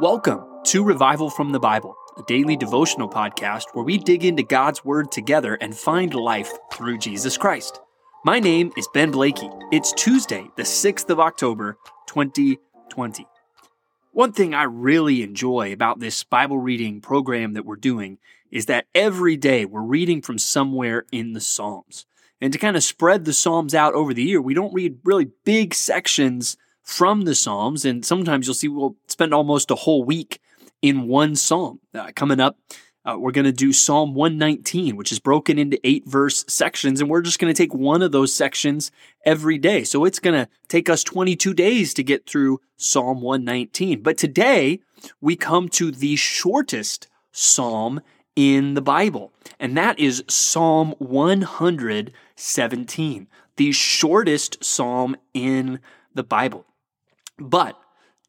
Welcome to Revival from the Bible, a daily devotional podcast where we dig into God's Word together and find life through Jesus Christ. My name is Ben Blakey. It's Tuesday, the 6th of October, 2020. One thing I really enjoy about this Bible reading program that we're doing is that every day we're reading from somewhere in the Psalms. And to kind of spread the Psalms out over the year, we don't read really big sections from the Psalms. And sometimes you'll see we'll spend almost a whole week in one psalm. Uh, coming up, uh, we're going to do Psalm 119, which is broken into eight verse sections. And we're just going to take one of those sections every day. So it's going to take us 22 days to get through Psalm 119. But today, we come to the shortest psalm in the Bible, and that is Psalm 117, the shortest psalm in the Bible. But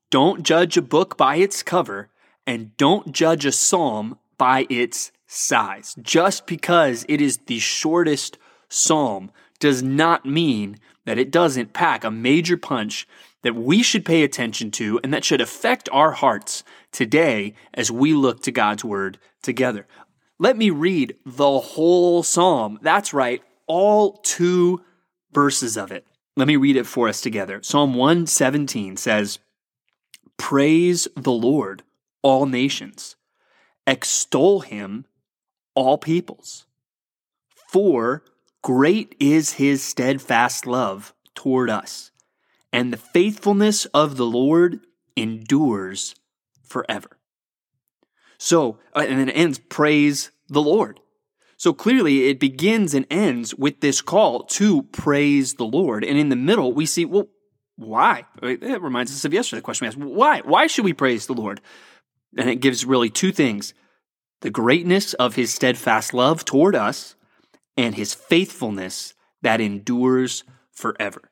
don't judge a book by its cover and don't judge a psalm by its size. Just because it is the shortest psalm does not mean that it doesn't pack a major punch that we should pay attention to and that should affect our hearts today as we look to God's word together. Let me read the whole psalm. That's right, all two verses of it. Let me read it for us together. Psalm 117 says, Praise the Lord, all nations. Extol him, all peoples. For great is his steadfast love toward us, and the faithfulness of the Lord endures forever. So, uh, and then it ends, Praise the Lord. So clearly it begins and ends with this call to praise the Lord. And in the middle, we see, well, why? It reminds us of yesterday, the question we asked. Why? Why should we praise the Lord? And it gives really two things the greatness of his steadfast love toward us and his faithfulness that endures forever.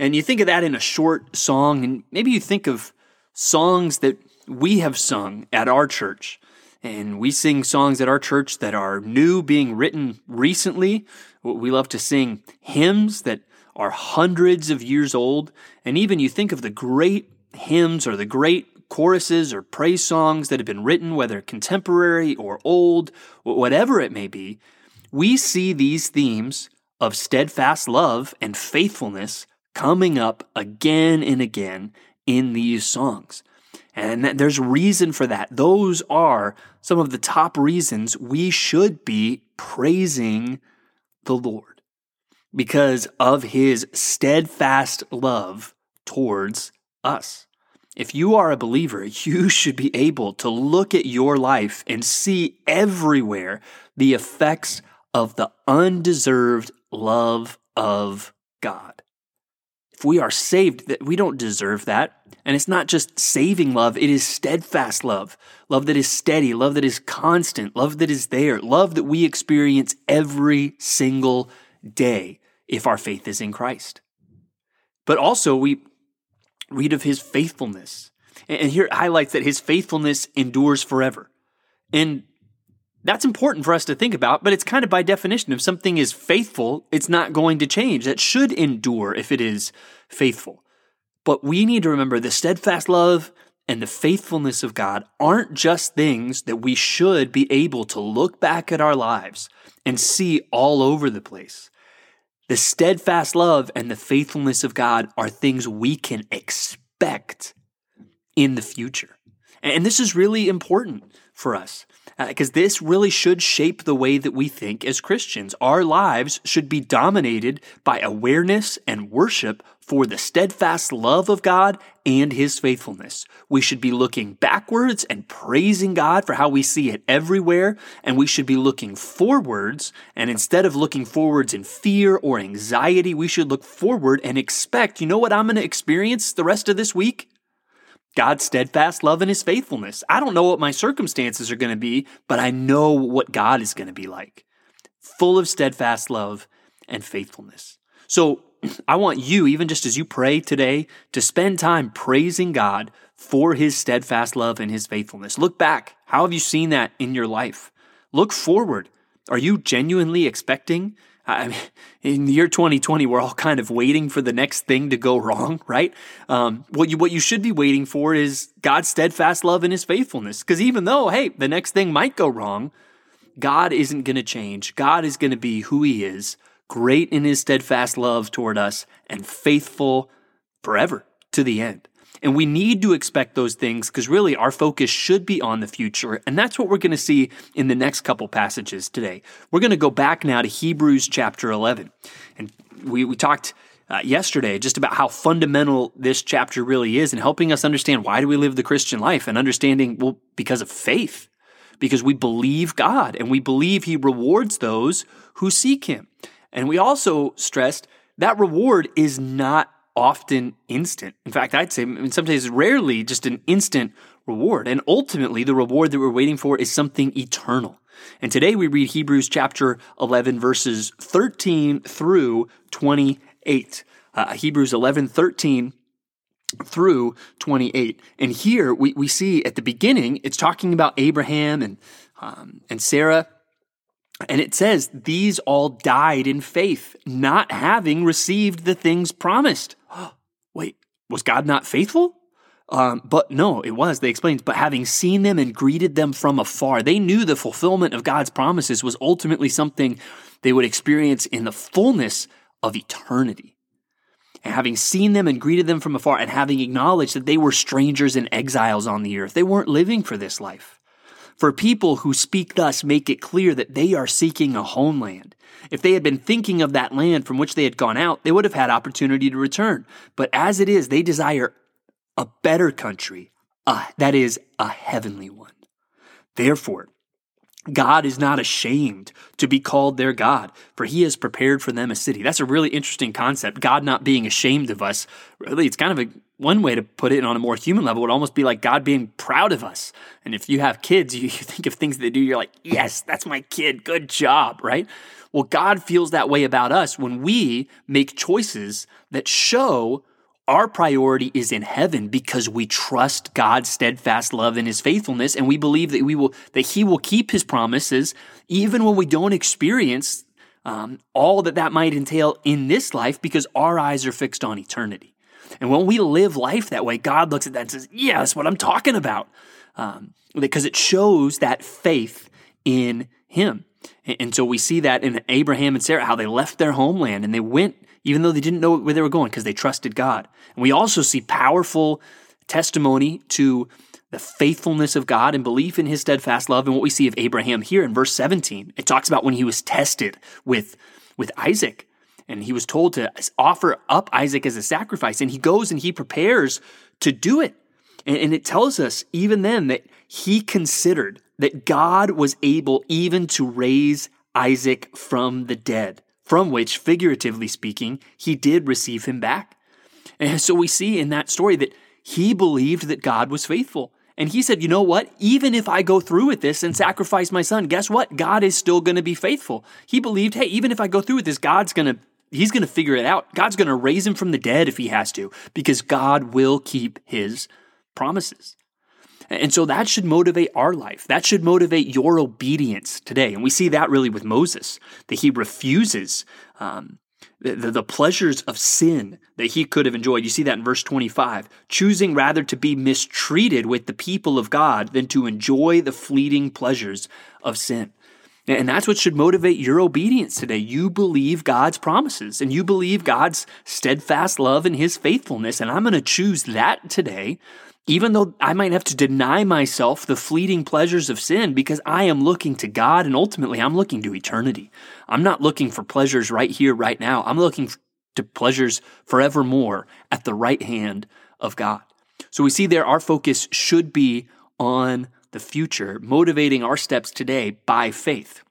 And you think of that in a short song, and maybe you think of songs that we have sung at our church and we sing songs at our church that are new, being written recently. We love to sing hymns that are hundreds of years old. And even you think of the great hymns or the great choruses or praise songs that have been written, whether contemporary or old, whatever it may be. We see these themes of steadfast love and faithfulness coming up again and again in these songs. And there's reason for that. Those are some of the top reasons we should be praising the Lord because of his steadfast love towards us. If you are a believer, you should be able to look at your life and see everywhere the effects of the undeserved love of God. If we are saved, that we don't deserve that. And it's not just saving love, it is steadfast love. Love that is steady, love that is constant, love that is there, love that we experience every single day if our faith is in Christ. But also, we read of his faithfulness. And here it highlights that his faithfulness endures forever. And that's important for us to think about, but it's kind of by definition. If something is faithful, it's not going to change. That should endure if it is faithful. But we need to remember the steadfast love and the faithfulness of God aren't just things that we should be able to look back at our lives and see all over the place. The steadfast love and the faithfulness of God are things we can expect in the future. And this is really important for us because uh, this really should shape the way that we think as Christians. Our lives should be dominated by awareness and worship for the steadfast love of God and His faithfulness. We should be looking backwards and praising God for how we see it everywhere, and we should be looking forwards. And instead of looking forwards in fear or anxiety, we should look forward and expect, you know what I'm going to experience the rest of this week? God's steadfast love and his faithfulness. I don't know what my circumstances are going to be, but I know what God is going to be like full of steadfast love and faithfulness. So I want you, even just as you pray today, to spend time praising God for his steadfast love and his faithfulness. Look back. How have you seen that in your life? Look forward. Are you genuinely expecting I mean, in the year 2020, we're all kind of waiting for the next thing to go wrong, right? Um, what you what you should be waiting for is God's steadfast love and His faithfulness. Because even though, hey, the next thing might go wrong, God isn't going to change. God is going to be who He is, great in His steadfast love toward us, and faithful forever to the end. And we need to expect those things because really our focus should be on the future. And that's what we're going to see in the next couple passages today. We're going to go back now to Hebrews chapter 11. And we, we talked uh, yesterday just about how fundamental this chapter really is in helping us understand why do we live the Christian life and understanding, well, because of faith, because we believe God and we believe He rewards those who seek Him. And we also stressed that reward is not often instant. In fact, I'd say in some cases rarely just an instant reward. And ultimately, the reward that we're waiting for is something eternal. And today we read Hebrews chapter 11, verses 13 through 28. Uh, Hebrews 11, 13 through 28. And here we, we see at the beginning, it's talking about Abraham and, um, and Sarah and it says, These all died in faith, not having received the things promised. Wait, was God not faithful? Um, but no, it was. They explained, but having seen them and greeted them from afar, they knew the fulfillment of God's promises was ultimately something they would experience in the fullness of eternity. And having seen them and greeted them from afar, and having acknowledged that they were strangers and exiles on the earth, they weren't living for this life. For people who speak thus make it clear that they are seeking a homeland. If they had been thinking of that land from which they had gone out, they would have had opportunity to return. But as it is, they desire a better country, uh, that is, a heavenly one. Therefore, God is not ashamed to be called their God, for he has prepared for them a city. That's a really interesting concept. God not being ashamed of us. Really, it's kind of a one way to put it on a more human level would almost be like God being proud of us. And if you have kids, you, think of things they do, you're like, yes, that's my kid. Good job, right? Well, God feels that way about us when we make choices that show our priority is in heaven because we trust God's steadfast love and his faithfulness and we believe that we will that he will keep his promises even when we don't experience um, all that that might entail in this life because our eyes are fixed on eternity. And when we live life that way, God looks at that and says, Yeah, that's what I'm talking about. Um, because it shows that faith in Him. And so we see that in Abraham and Sarah, how they left their homeland and they went, even though they didn't know where they were going, because they trusted God. And we also see powerful testimony to the faithfulness of God and belief in his steadfast love. And what we see of Abraham here in verse 17, it talks about when he was tested with, with Isaac and he was told to offer up Isaac as a sacrifice. And he goes and he prepares to do it. And, and it tells us even then that he considered that God was able even to raise Isaac from the dead, from which, figuratively speaking, he did receive him back. And so we see in that story that he believed that God was faithful. And he said, You know what? Even if I go through with this and sacrifice my son, guess what? God is still going to be faithful. He believed, Hey, even if I go through with this, God's going to he's going to figure it out. God's going to raise him from the dead if he has to, because God will keep his promises. And so that should motivate our life. That should motivate your obedience today. And we see that really with Moses, that he refuses um, the, the, pleasures of sin that he could have enjoyed. You see that in verse 25, choosing rather to be mistreated with the people of God than to enjoy the fleeting pleasures of sin. And that's what should motivate your obedience today. You believe God's promises and you believe God's steadfast love and his faithfulness. And I'm going to choose that today, even though I might have to deny myself the fleeting pleasures of sin because I am looking to God and ultimately I'm looking to eternity. I'm not looking for pleasures right here, right now. I'm looking to pleasures forevermore at the right hand of God. So we see there our focus should be on the future, motivating our steps today by faith.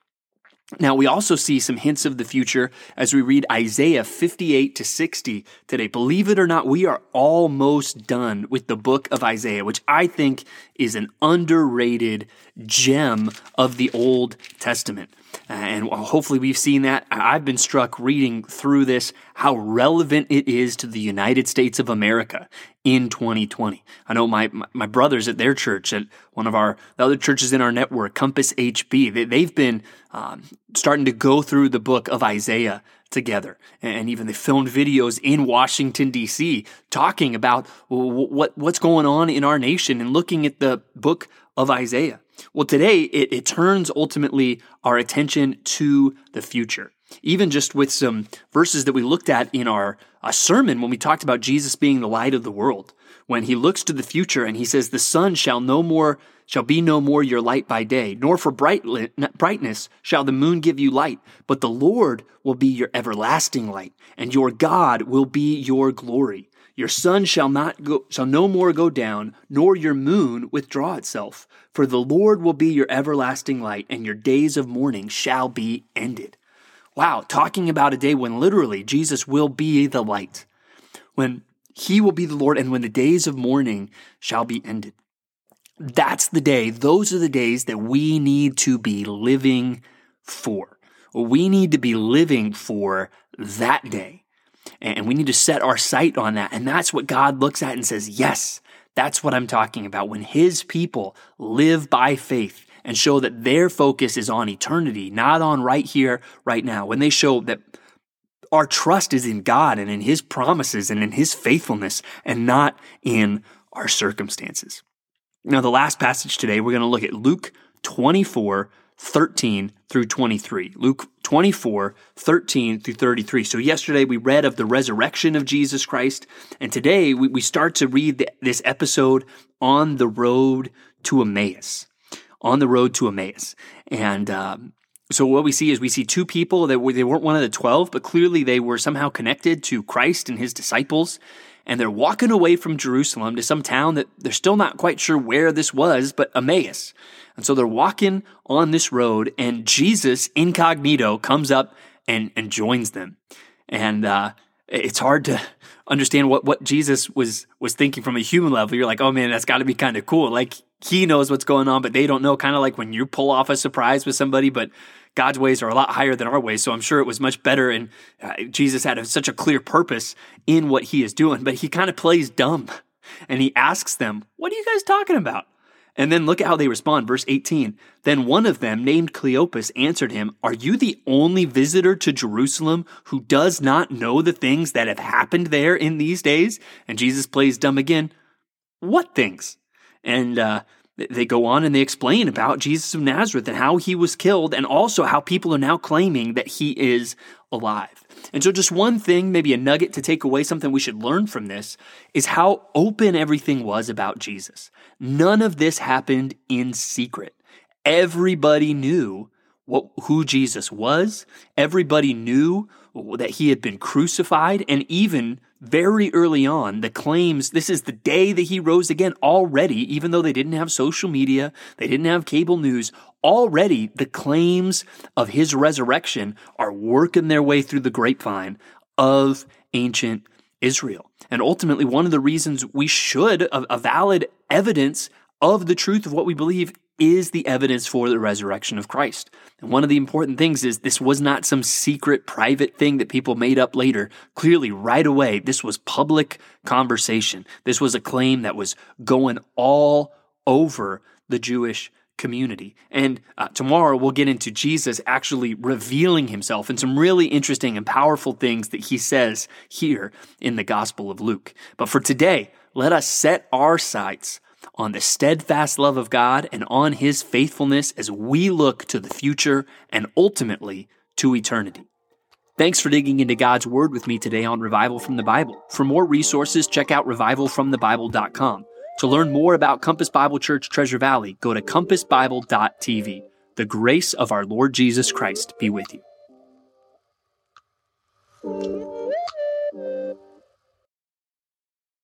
Now, we also see some hints of the future as we read Isaiah 58 to 60 today. Believe it or not, we are almost done with the book of Isaiah, which I think is an underrated gem of the Old Testament. And hopefully, we've seen that. I've been struck reading through this how relevant it is to the United States of America in 2020. I know my, my brothers at their church, at one of our the other churches in our network, Compass HB, they, have been um, starting to go through the book of Isaiah together. And even they filmed videos in Washington, D.C., talking about what, what's going on in our nation and looking at the book of Isaiah. Well, today it, it turns ultimately our attention to the future. Even just with some verses that we looked at in our uh, sermon when we talked about Jesus being the light of the world, when he looks to the future and he says, "The sun shall no more shall be no more your light by day, nor for brightness shall the moon give you light, but the Lord will be your everlasting light, and your God will be your glory." Your sun shall not go, shall no more go down, nor your moon withdraw itself. For the Lord will be your everlasting light, and your days of mourning shall be ended. Wow, talking about a day when literally Jesus will be the light, when he will be the Lord, and when the days of mourning shall be ended. That's the day, those are the days that we need to be living for. We need to be living for that day and we need to set our sight on that. And that's what God looks at and says, yes, that's what I'm talking about. When his people live by faith and show that their focus is on eternity, not on right here, right now, when they show that our trust is in God and in his promises and in his faithfulness and not in our circumstances. Now, the last passage today, we're going to look at Luke 24, 13 through 23. Luke 24, 13 through 33. So, yesterday we read of the resurrection of Jesus Christ, and today we, we start to read the, this episode on the road to Emmaus. On the road to Emmaus. And um, so, what we see is we see two people that were, they weren't one of the 12, but clearly they were somehow connected to Christ and his disciples and they're walking away from Jerusalem to some town that they're still not quite sure where this was, but Emmaus. And so they're walking on this road, and Jesus incognito comes up and, and joins them. And uh, it's hard to understand what, what Jesus was was thinking from a human level. You're like, oh man, that's got to be kind of cool. Like he knows what's going on, but they don't know. Kind of like when you pull off a surprise with somebody, but God's ways are a lot higher than our ways. So I'm sure it was much better. And uh, Jesus had a, such a clear purpose in what he is doing, but he kind of plays dumb and he asks them, What are you guys talking about? And then look at how they respond. Verse 18. Then one of them, named Cleopas, answered him, Are you the only visitor to Jerusalem who does not know the things that have happened there in these days? And Jesus plays dumb again. What things? And uh, they go on and they explain about Jesus of Nazareth and how he was killed, and also how people are now claiming that he is alive. And so, just one thing, maybe a nugget to take away, something we should learn from this, is how open everything was about Jesus. None of this happened in secret. Everybody knew what, who Jesus was. Everybody knew that he had been crucified. And even very early on, the claims this is the day that he rose again already, even though they didn't have social media, they didn't have cable news, already the claims of his resurrection are working their way through the grapevine of ancient Israel. And ultimately, one of the reasons we should, a, valid evidence of the truth of what we believe is the evidence for the resurrection of Christ. And one of the important things is this was not some secret private thing that people made up later. Clearly, right away, this was public conversation. This was a claim that was going all over the Jewish community. And uh, tomorrow we'll get into Jesus actually revealing himself and some really interesting and powerful things that he says here in the Gospel of Luke. But for today, let us set our sights on the steadfast love of God and on his faithfulness as we look to the future and ultimately to eternity. Thanks for digging into God's Word with me today on Revival from the Bible. For more resources, check out revivalfromthebible.com. To learn more about Compass Bible Church Treasure Valley, go to compassbible.tv. The grace of our Lord Jesus Christ be with you.